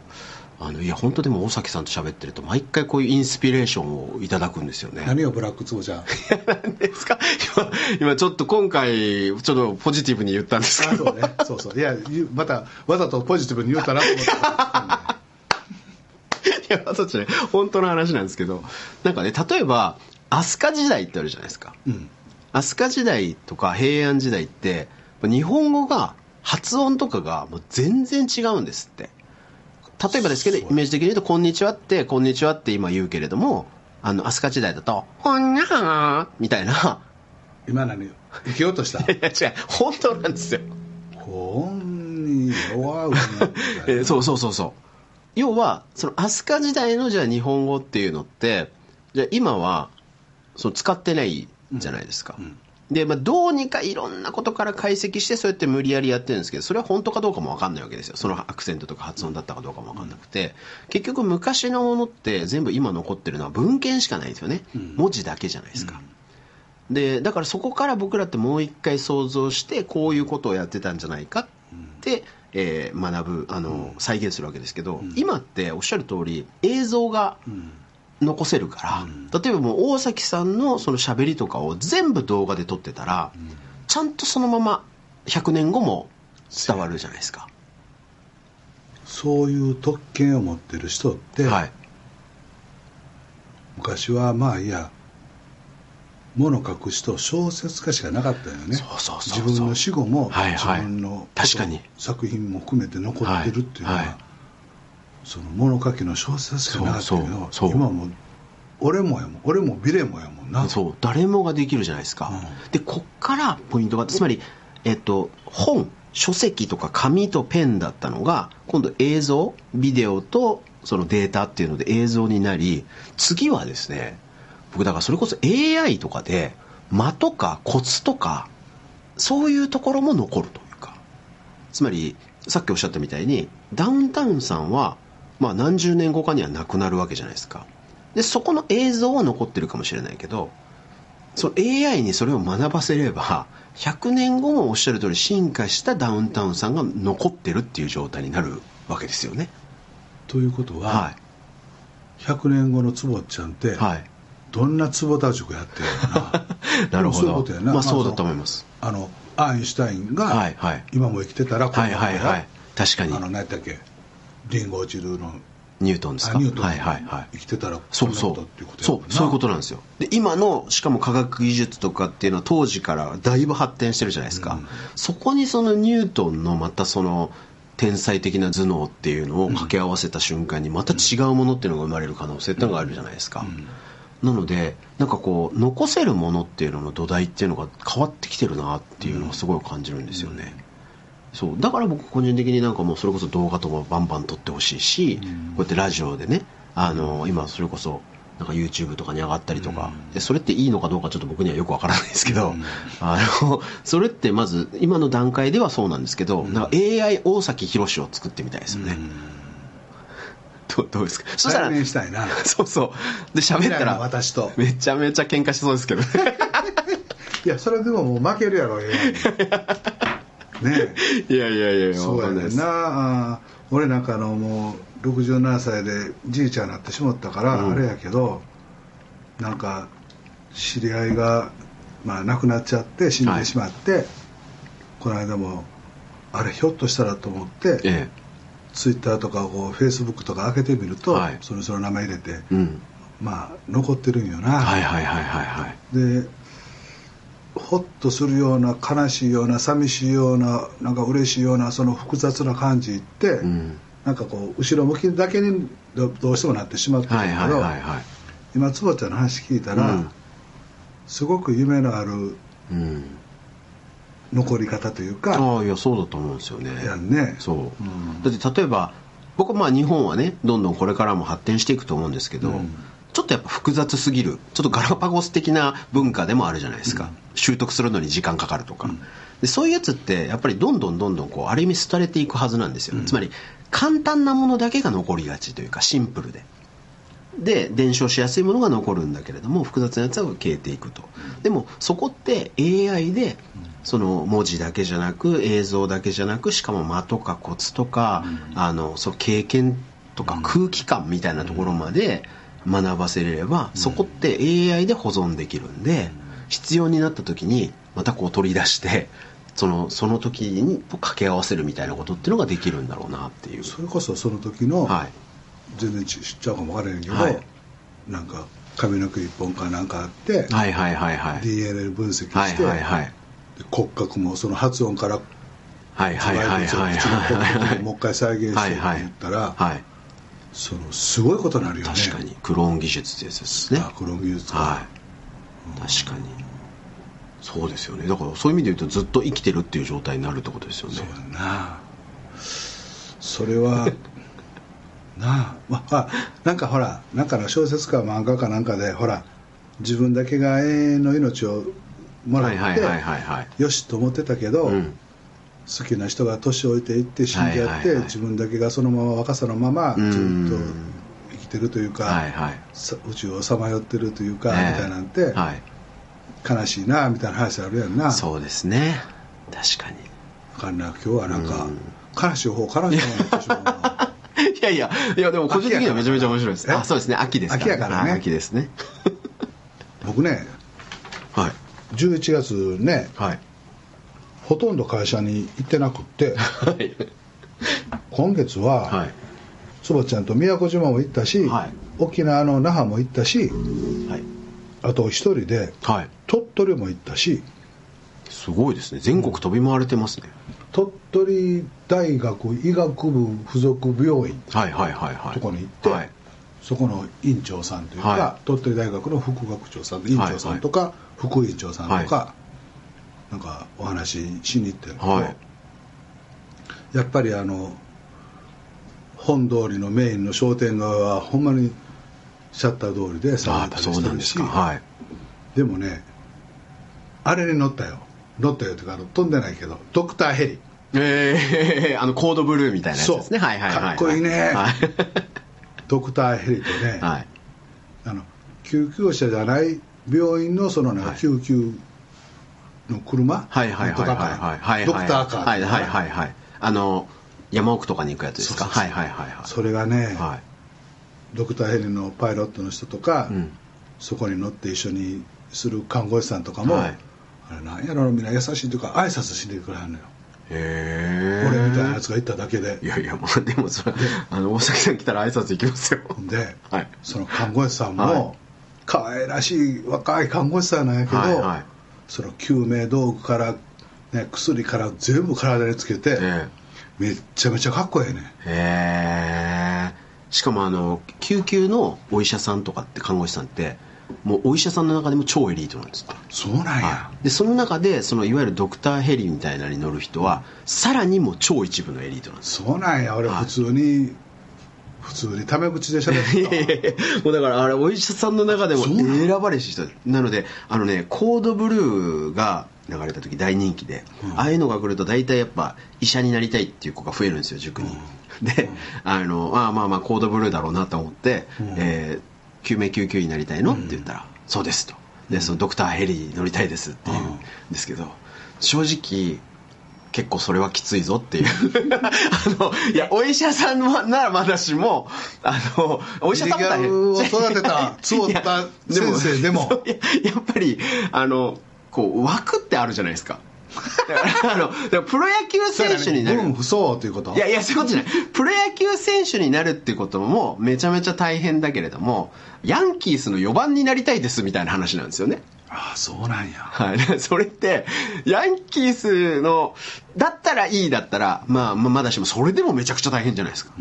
あのいや本当でも大崎さんと喋ってると毎回こういうインスピレーションをいただくんですよね。何よブラックツボちゃん。(laughs) 何ですか？(laughs) 今今ちょっと今回ちょっとポジティブに言ったんですけど。あそうね。そうそう。いやまたわざとポジティブに言うたなと思った (laughs) いやそうじゃない。本当の話なんですけど。なんかね例えば飛鳥時代ってあるじゃないですか。うん。飛鳥時代とか平安時代って日本語が発音とかがもう全然違うんですって例えばですけどイメージ的に言うと「こんにちは」って「こんにちは」って今言うけれどもあの飛鳥時代だと「ほんにゃー」みたいな。今何よ生きようとした？(laughs) いや違う。本当なんですよ。こんに弱うな (laughs) えーそうそうそうそう。要はその飛鳥時代のじゃあ日本語っていうのってじゃあ今はその使ってないじゃないですか、うんで、まあ、どうにかいろんなことから解析してそうやって無理やりやってるんですけどそれは本当かどうかも分かんないわけですよ。そのアクセントとか発音だったかどうかも分かんなくて。結局昔のものって全部今残ってるのは文献しかないんですよね、うん。文字だけじゃないですか、でだからそこから僕らってもう一回想像してこういうことをやってたんじゃないかってえー学ぶあの、うん。再現するわけですけど、うん。今っておっしゃる通り映像がうん残せるから、うん。例えばもう大崎さんのその喋りとかを全部動画で撮ってたら、うん。ちゃんとそのまま100年後も伝わるじゃないですか。そういう特権を持ってる人って、はい。昔はまあいや物書く人小説家しかなかったよね。そうそうそうそう。自分の死後も、はいはい。自分の確かに。作品も含めて残ってるっていうのは、はいはいその物書きの小説しかなかったけど今はもう俺もやもん俺もビレもやもんな。そう誰もができるじゃないですか、うん。でこっからポイントがつまり、えっと、本書籍とか紙とペンだったのが今度映像ビデオとそのデータっていうので映像になり次はですね僕だからそれこそ AI とかで間とかコツとかそういうところも残るというか。つまりさっきおっしゃったみたいにダウンタウンさんは、まあ、何十年後かにはなくなるわけじゃないですか。でそこの映像は残ってるかもしれないけどその AI にそれを学ばせれば100年後もおっしゃる通り進化したダウンタウンさんが残ってるっていう状態になるわけですよね。ということは、は100年後の坪ちゃんって、いはい。どんな坪田塾やってるのかな。(laughs) なるほそういうどことやな。まあそうだそのと思います。あのアインシュタインが、はいはい。今も生きてたらこんはないはいはい。確かに。あの何やったっけ？リンゴ落ちるの。ニュートンですか？あニュートン。はいはいはい。生きてたらそうそう。とっていうことやそうそういうことなんですよ。で今のしかも科学技術とかっていうのは当時からだいぶ発展してるじゃないですか、うん。そこにそのニュートンのまたその天才的な頭脳っていうのを掛け合わせた瞬間にまた違うものっていうのが生まれる可能性っていうのがあるじゃないですか、うん。なのでなんかこう残せるものっていうのの土台っていうのが変わってきてるなっていうのをすごい感じるんですよね、そう。だから僕個人的になんかもうそれこそ動画とかバンバン撮ってほしいし、うん。こうやってラジオでねあの今それこそなんか YouTube とかに上がったりとか、うん。でそれっていいのかどうかちょっと僕にはよくわからないですけど、うん。(laughs) あのそれってまず今の段階ではそうなんですけど、うん。なんか AI 大崎宏を作ってみたいですよね、どうどうですか？そしたらしたいな。(laughs) そうそう。で喋ったら私と。めちゃめちゃ喧嘩しそうですけど (laughs) いやそれでももう負けるやろ AI にね。(laughs) いやいやいやそうやねんな。俺なんかあのもう67歳でじいちゃんになってしまったから、うん。あれやけどなんか知り合いが、まあ、亡くなっちゃって死んでしまって、この間もあれひょっとしたらと思って、えツイッターとかこうフェイスブックとか開けてみると、はい。それぞれ名前入れて、えうん。まあ残ってるんよな、はいはいはいはいはい。でほっとするような悲しいような寂しいようななんか嬉しいようなその複雑な感じって、うん。なんかこう後ろ向きだけにどどうしてもなってしまってるんはいはいだけど、今坪ちゃんの話聞いたら、うん。すごく夢のあるうん。残り方というかああいやそうだと思うんですよね。やんね。そう、ん。だって例えば僕はまあ日本はねどんどんこれからも発展していくと思うんですけど、うんちょっとやっぱ複雑すぎるちょっとガラパゴス的な文化でもあるじゃないですか、うん。習得するのに時間かかるとか、うん。でそういうやつってやっぱりどんどんどんどんこうある意味廃れていくはずなんですよ、うん。つまり簡単なものだけが残りがちというかシンプルで。で伝承しやすいものが残るんだけれども複雑なやつは消えていくと、でもそこって AI でその文字だけじゃなく映像だけじゃなくしかも間とかコツとか、うん。あのその経験とか空気感みたいなところまで学ばせれれば、そこって AI で保存できるんで、必要になった時にまたこう取り出してそのその時に掛け合わせるみたいなことっていうのができるんだろうなっていう。それこそその時の、はい。全然ち知っちゃうかもわからへんけど、はい。なんか髪の毛一本かなんかあって、はいはいはいはい。DNA 分析して、はいはいはい。で骨格もその発音からはいはいはいはい口の骨格ももう一回再現してって言ったら、はいそのすごいことになるよね。確かに。クローン技術ってやつですね。あクローン技術か、はい。確かに。そうですよね。だからそういう意味で言うとずっと生きてるっていう状態になるってことですよね。そうやな。それは (laughs) なあ,、まあ、なんかほらなんかの小説か漫画かなんかでほら自分だけが永遠の命をもらって、はいはい。よしと思ってたけど、うん好きな人が年老いていって死んじゃって、はいはいはい。自分だけがそのまま若さのままずっとうん生きてるというか、はいはい。さ宇宙をさまよってるというか、みたいなんて、はい。悲しいなみたいな話あるやんな。そうですね。確かに。分かんない今日はなんか、うん。悲しい方悲しい方になってしいやいやいやでも個人的にはめちゃめちゃ面白いです。えあそうですね。秋ですから。秋やからね。あ秋ですね。僕ね (laughs) はい。11月ねはいほとんど会社に行ってなくってはい。今月は、はい。そばちゃんと宮古島も行ったし、はい。沖縄の那覇も行ったしはい。あと一人ではい。鳥取も行ったしすごいですね。全国飛び回れてますね。鳥取大学医学部附属病院はいはいはいはい。とこに行って、はい。そこの院長さんというか、は鳥取大学の副学長さん院長さんとか、副院長さんとか、はなんかお話ししに行って。はい。やっぱりあの本通りのメインの商店街はほんまにシャッター通りであ騒いだりしてるしなんですかはい。でもねあれに乗ったよ。乗ったよというかあの飛んでないけどドクターヘリ。えー、あのコードブルーみたいなやつですね。はいはいはいかっこいいね。はい。ドクターヘリとね、はい。あの救急車じゃない病院のそのね、はい。救急の車？はいはいはいはいはい。はいドクターカーはいはいはいはい。あの山奥とかに行くやつですか？はいはいはいはい。それがね、はい。ドクターヘリのパイロットの人とか、うん。そこに乗って一緒にする看護師さんとかも、はい。あれなんやろみんな優しいというか挨拶しにくれはんのよ、へえ俺みたいなやつが行っただけで。いやいやまあでもそれあの大崎さん来たら挨拶行きますよ。で、はい。その看護師さんはい。も可愛らしい若い看護師さんなんやけど、はいはいその救命道具から、ね、薬から全部体につけて、えめっちゃめちゃかっこええねへえ。しかもあの救急のお医者さんとかって看護師さんってもうお医者さんの中でも超エリートなんですそうなんや、はい、でその中でそのいわゆるドクターヘリみたいなのに乗る人はさらにもう超一部のエリートなんです。そうなんや。俺はい。普通に、普通にタメ口で喋ってた (laughs) いやいやいやもうだからあれお医者さんの中でも選ばれし人。なのであのねコードブルーが流れた時大人気で、うん。ああいうのが来ると大体やっぱ医者になりたいっていう子が増えるんですよ塾に、で、あのあまあまあコードブルーだろうなと思って、うん。えー救命救急医になりたいの、って言ったらそうですと。でそのドクターヘリ乗りたいですって言うんですけど正直結構それはきついぞっていう。(laughs) あのいやお医者さんならまだしもあのお医者さんも大変。を育てたつおったいや先生でも。そう (laughs) いややっぱりあのこう枠ってあるじゃないですか。だからあのプロ野球選手になる。分不相応ということ？いやいやそういうことじゃない。プロ野球選手になるっていうこともめちゃめちゃ大変だけれどもヤンキースの4番になりたいですみたいな話なんですよねああそうなんや。はい、(laughs) それってヤンキースのだったらいいだったら、まあ、まあまだしもそれでもめちゃくちゃ大変じゃないですか、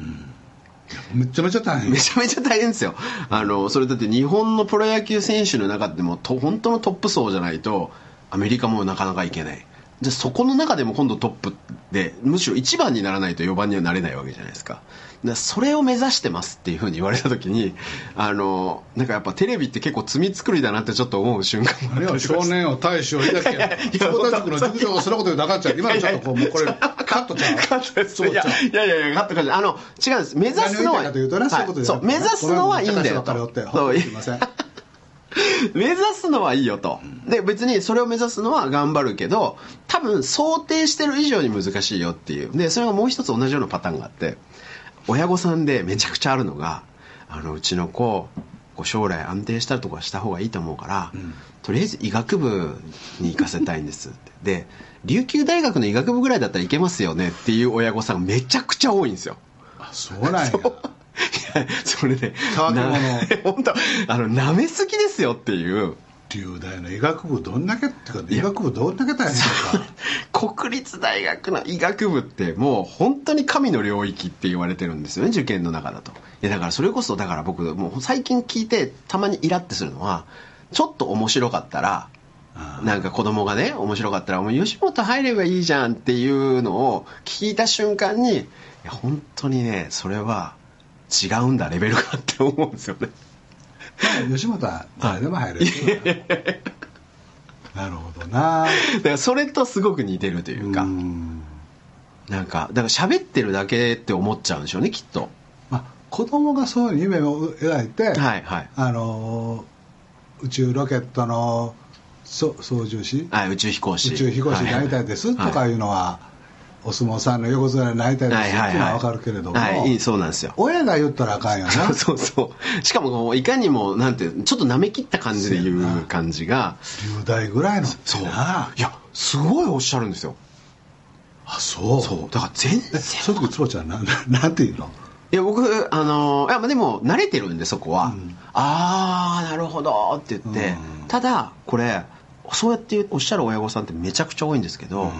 めちゃめちゃ大変。めちゃめちゃ大変ですよ。あのそれだって日本のプロ野球選手の中でもと本当のトップ層じゃないとアメリカもなかなかいけないじゃあそこの中でも今度トップでむしろ1番にならないと4番にはなれないわけじゃないですか。だそれを目指してますっていうふうに言われた時に (laughs) あのなんかやっぱテレビって結構罪作りだなってちょっと思う瞬間もああれは少年を大使 (laughs) を抱けいや。いやそこたちの塾長がそんなこと言うなかっちゃう今のちょっとこうもうこれカットちゃう。カットですいやいやいやいやカットかじゃあの違うんです目指すのはそう目指すのはいいんだよそうすいません (laughs) 目指すのはいいよと。で別にそれを目指すのは頑張るけど多分想定してる以上に難しいよっていう。でそれがもう一つ同じようなパターンがあって親御さんでめちゃくちゃあるのがあのうちの子こう将来安定したりとかした方がいいと思うから、ん。とりあえず医学部に行かせたいんですって。で琉球大学の医学部ぐらいだったらいけますよねっていう親御さんがめちゃくちゃ多いんですよ。あそうなんやそれでたわけ者な (laughs) 本当あの舐めすぎですよっていう。龍大の医学部どんだけっていうか医学部どんだけ大変か (laughs) 国立大学の医学部ってもう本当に神の領域って言われてるんですよね受験の中だと。いやだからそれこそだから僕もう最近聞いてたまにイラってするのはちょっと面白かったらなんか子供がね面白かったらもう吉本入ればいいじゃんっていうのを聞いた瞬間にいや本当にねそれは違うんだレベルがって思うんですよね。吉本は誰でも入れる。なるほどな。だからそれとすごく似てるというか。ん。なんかだから喋ってるだけって思っちゃうんでしょうねきっと。まあ子供がそういう夢を描いて、はいはい。あのー宇宙ロケットのそ操縦士。はい宇宙飛行士。宇宙飛行士になりたいですとかいうのは、お相撲さんの横綱になりたいです。っていうのは分かるけれども、はい、そうなんですよ。親が言ったらあかんよな。(laughs) そうそう。そうしかもこういかにもなんてちょっと舐め切った感じで言う感じが。10代ぐらいのそう。ないやすごいおっしゃるんですよ。あそう。そう。だから全え然その時坪ちゃんなん (laughs) なんて言うの？いや僕あのいやまあでも慣れてるんでそこは、うん。ああなるほどって言って、うん。ただこれそうやっておっしゃる親御さんってめちゃくちゃ多いんですけど、うん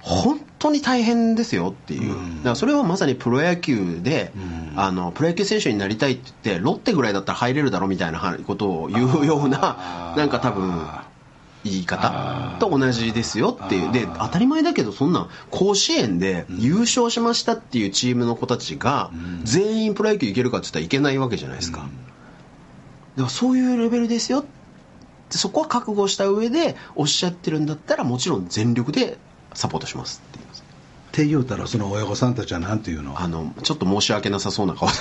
本当に大変ですよっていう、うん。だからそれはまさにプロ野球で、うん。あのプロ野球選手になりたいって言ってロッテぐらいだったら入れるだろみたいなことを言うようななんか多分言い方と同じですよっていう。で当たり前だけどそんなん甲子園で優勝しましたっていうチームの子たちがうん。全員プロ野球行けるかって言ったらいけないわけじゃないですか、うん。だからそういうレベルですよってそこは覚悟した上でおっしゃってるんだったらもちろん全力でサポートしますって言います。って言うたらその親御さんたちはなんて言うの？あのちょっと申し訳なさそうな顔。い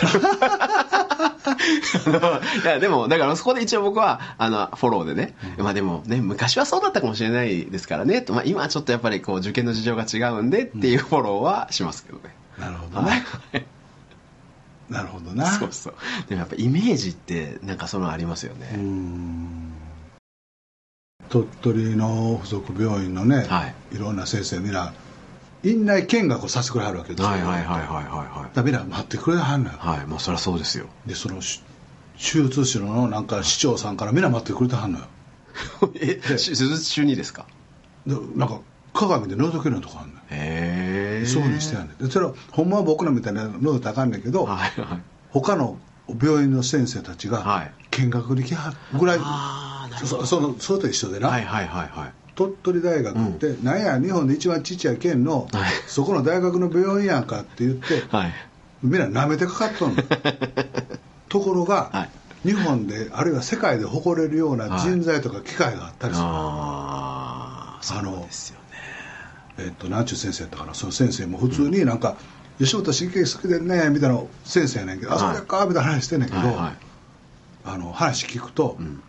やでもだからそこで一応僕はあのフォローでね、まあでもね昔はそうだったかもしれないですからねと、まあ、今はちょっとやっぱりこう受験の事情が違うんでっていうフォローはしますけどね、なるほどはい。ねなるほどな。そうそう。でもやっぱイメージってなんかそのありますよね、うーん鳥取の附属病院のね、はい。い、ろんな先生みんな院内見学をさせてくれはるわけですよ。はいはいはいはいだかはらみんな待ってくれはんのよ。いはいはいまあそりゃそうですよ。でそのし手術室のなんか市長さんからみんな待ってくれてはんのよ。(laughs) え手術中にですか？でなんか鏡で覗けるようなとこあんのよ。へえそうにしてやんねそれはほんまは僕らみたいなの覗いんねんけど、はいはい他の病院の先生たちはがい。見学に来はるぐらい、ああなるほどそそのそれと一緒でな、はいはいはいはい。鳥取大学って、なんや日本で一番ちっちゃい県の、はい。そこの大学の病院やんかって言ってはい。みんな舐めてかかっとんの。(laughs) ところが、はい。日本であるいは世界で誇れるような人材とか機会があったりする、ああそうですよね。えっとなんちゅう先生やったかな。その先生も普通になんか「吉本新喜劇好きでんね」みたいな先生やねんけど「あはいそれか」みたいな話してんねんけど、はいはい。あの話聞くと、ん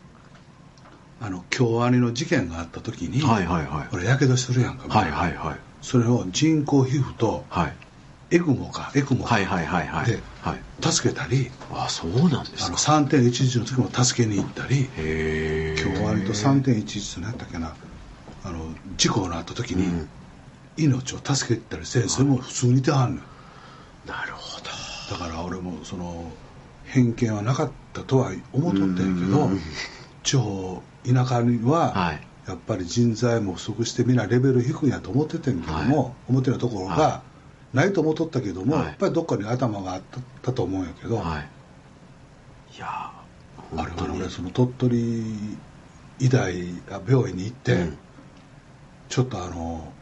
あの京アニの事件があった時に、はいはいはい。俺やけどするやんかはいな。はいはいそれを人工皮膚とはい。エクモかエクモかはいはいはいはい。ではい。助けたりあそうなんですか。3.11の時も助けに行ったり京アニと3.11って何やったっけな。あの事故のあった時に、うん。命を助けたり先生も普通にいてはんのよ。なるほど。だから俺もその偏見はなかったとは思っとったんやけどうん地方田舎には、はい。やっぱり人材も不足してみんなレベル低いんやと思っててんけども、はい。思ってるところが、はないと思っとったけども、はい。やっぱりどっかに頭があったと思うんやけど、はい。いやあれは俺その鳥取医大あ病院に行って、うん。ちょっとあの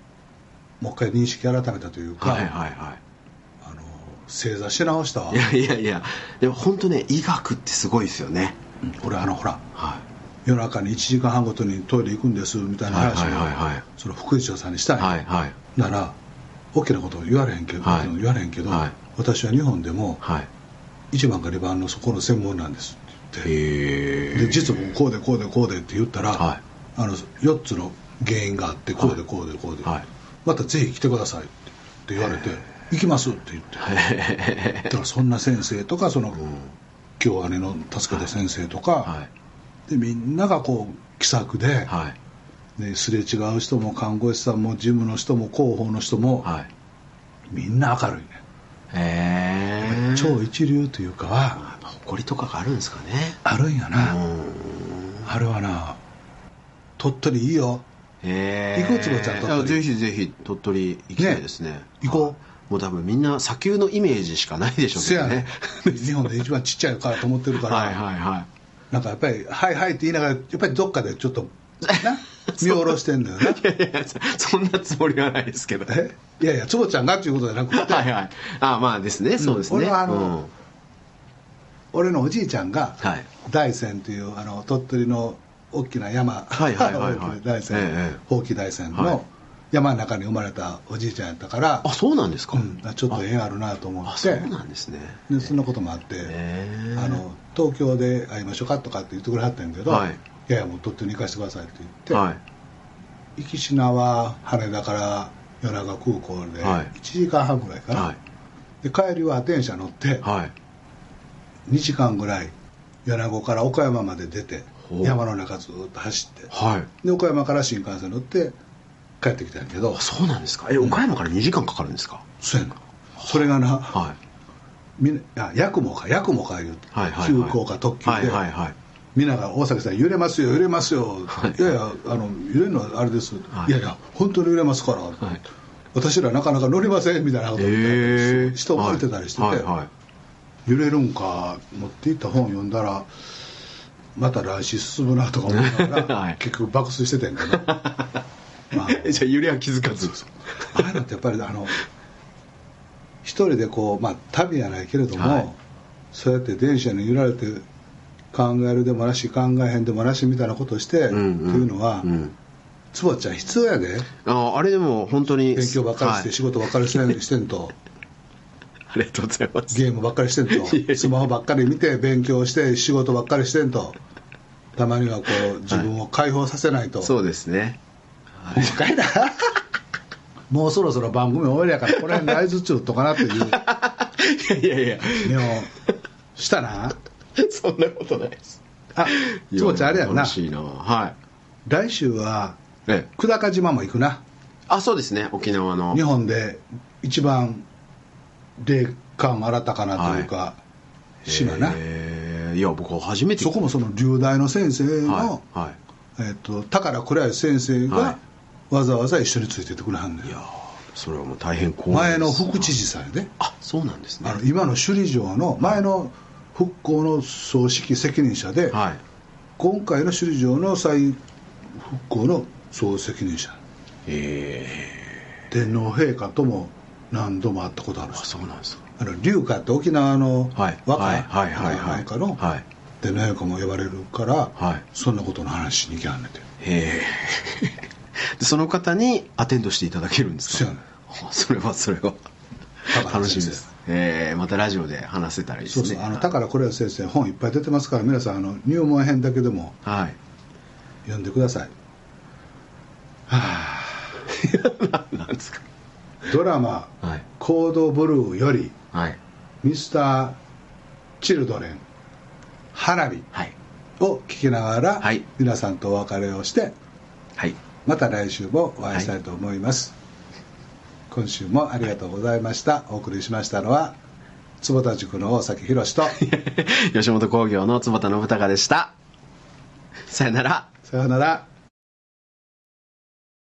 もう一回認識改めたというか、はいはいはあの正座し直したわ。いいやいやいやでも本当ね医学ってすごいですよね。うん俺あのほらは夜中に1時間半ごとにトイレ行くんですみたいな話を、その副市長さんにしたんいや、はいはい。なら大きなこと言われへんけど、はい。言われへんけど、はい。私は日本でもはい。1番か2番のそこの専門なんですって言って。で実はこうでこうでこうでって言ったら、はい。あの4つの原因があってこうでこうでこうで、はい。またぜひ来てくださいって言われて行きますって言って。だからそんな先生とかその、今日姉の助けた先生とか、はいでみんながこう気さくで、はい。ね、すれ違う人も看護師さんも事務の人も広報の人も、はい。みんな明るいね。へえ超一流というかは誇りとかがあるんですかね。あるんやな、うん。あれはな鳥取いいよ。へえ行く坪ちゃん鳥取。ぜひぜひ鳥取行きたいですね。行こう。はい。もう多分みんな砂丘のイメージしかないでしょうせやね。日本で一番ちっちゃいからと思ってるから、はいはいはいなんかやっぱり「はいはい」って言いながらやっぱりどっかでちょっとな (laughs) 見下ろしてんだよな。(laughs) いやいやそんなつもりはないですけど。え？いやいや坪ちゃんがっていうことじゃなくて。はいはい。あまあですね。そうですね、俺はあのうん。俺のおじいちゃんがはい。大山というあの鳥取の大きな山、はいはいはいはい。(laughs) 大山、ええ宝器大山はい。の山の中に生まれたおじいちゃんやったから、あそうなんですか、うんちょっと縁あるなと思って。あそうなんですね。でそんなこともあって、あの東京で会いましょうかとかって言ってくれはったんやけど、はいいやいやもう鳥取に行かせてくださいって言って、はい。行きしなは羽田から米長空港ではい。1時間半ぐらいかな、はい。で帰りは電車乗ってはい。2時間ぐらい米子から岡山まで出て山の中ずっと走ってはい。で岡山から新幹線乗って帰ってきたんやけど。あそうなんですか？え岡山から2時間かかるんですか？そうやなそれがな、はい。みあ八雲か八雲かいう、はいはいはい。急行か特急で、はいはいはい。みんなが大崎さん揺れますよ揺れますよ、はい。い、やいやあの揺れるのはあれです、はい。い、やいや本当に揺れますから、い。私らなかなか乗りませんみたいなこと言っ人を置いてたりしてて、はいはい揺れるんか持って行った本読んだらまた来週進むなとか思いながら、(laughs) はい。結局爆睡してたんやけど (laughs) まあ。え (laughs) じゃあ揺れは気づかず。ああいうのってやっぱりあの一人でこうまあ旅やないけれども、はい。そうやって電車に揺られて考えるでもなし考えへんでもなしみたいなことをして、うんうんっていうのは、うん。坪ちゃん必要やで。ああれでも本当に勉強ばっかりして、はい。仕事ばっかりしてん (laughs) してんと。ありがとうございます。ゲームばっかりしてんと。スマホばっかり見て勉強して仕事ばっかりしてんと。たまにはこう自分を解放させないと、そうですねほんまかいな。もうそろそろ番組終わりやからこの辺で合図中とかなっていう。いやいやいや。したな。そんなことないです。あ坪ちゃんあれやんな。楽しいな。はい。来週はええ。久高島も行くな。あそうですね。沖縄の。日本で一番霊感新たかなというか、島な。えー。いや僕初めてそこもその龍大の先生の、はい。はい。えっと高良倉吉先生はい。がわざわざ一緒についてってくれはんねん。いやーそれはもう大変光栄前の副知事さんやで。あそうなんですね。あの今の首里城の前の復興の総指揮責任者で、はい。今回の首里城の再復興の総責任者。え天皇陛下とも何度も会ったことあるー、あしそうなんですか。あの龍華って沖縄のはい。和歌はいはいはいはい。なんかのはい。天皇陛下も呼ばれるから、はい。そんなことの話しに行きはんねんて。へえでその方にアテンドしていただけるんですか？ね。あそれはそれは。楽しみです。えー、またラジオで話せたらいいですね。そうそうあの高良是先生本いっぱい出てますから皆さんあの入門編だけでもはい。読んでください。はあ (laughs) なんですか。ドラマはい「コードブルー」よりはい。ミスター・チルドレン花火はい。を聞きながら、はい。皆さんとお別れをしてはいまた来週もお会いしたいと思います、今週もありがとうございました。お送りしましたのは坪田塾の大崎宏と (laughs) 吉本興業の坪田信孝でした。さよなら。さようなら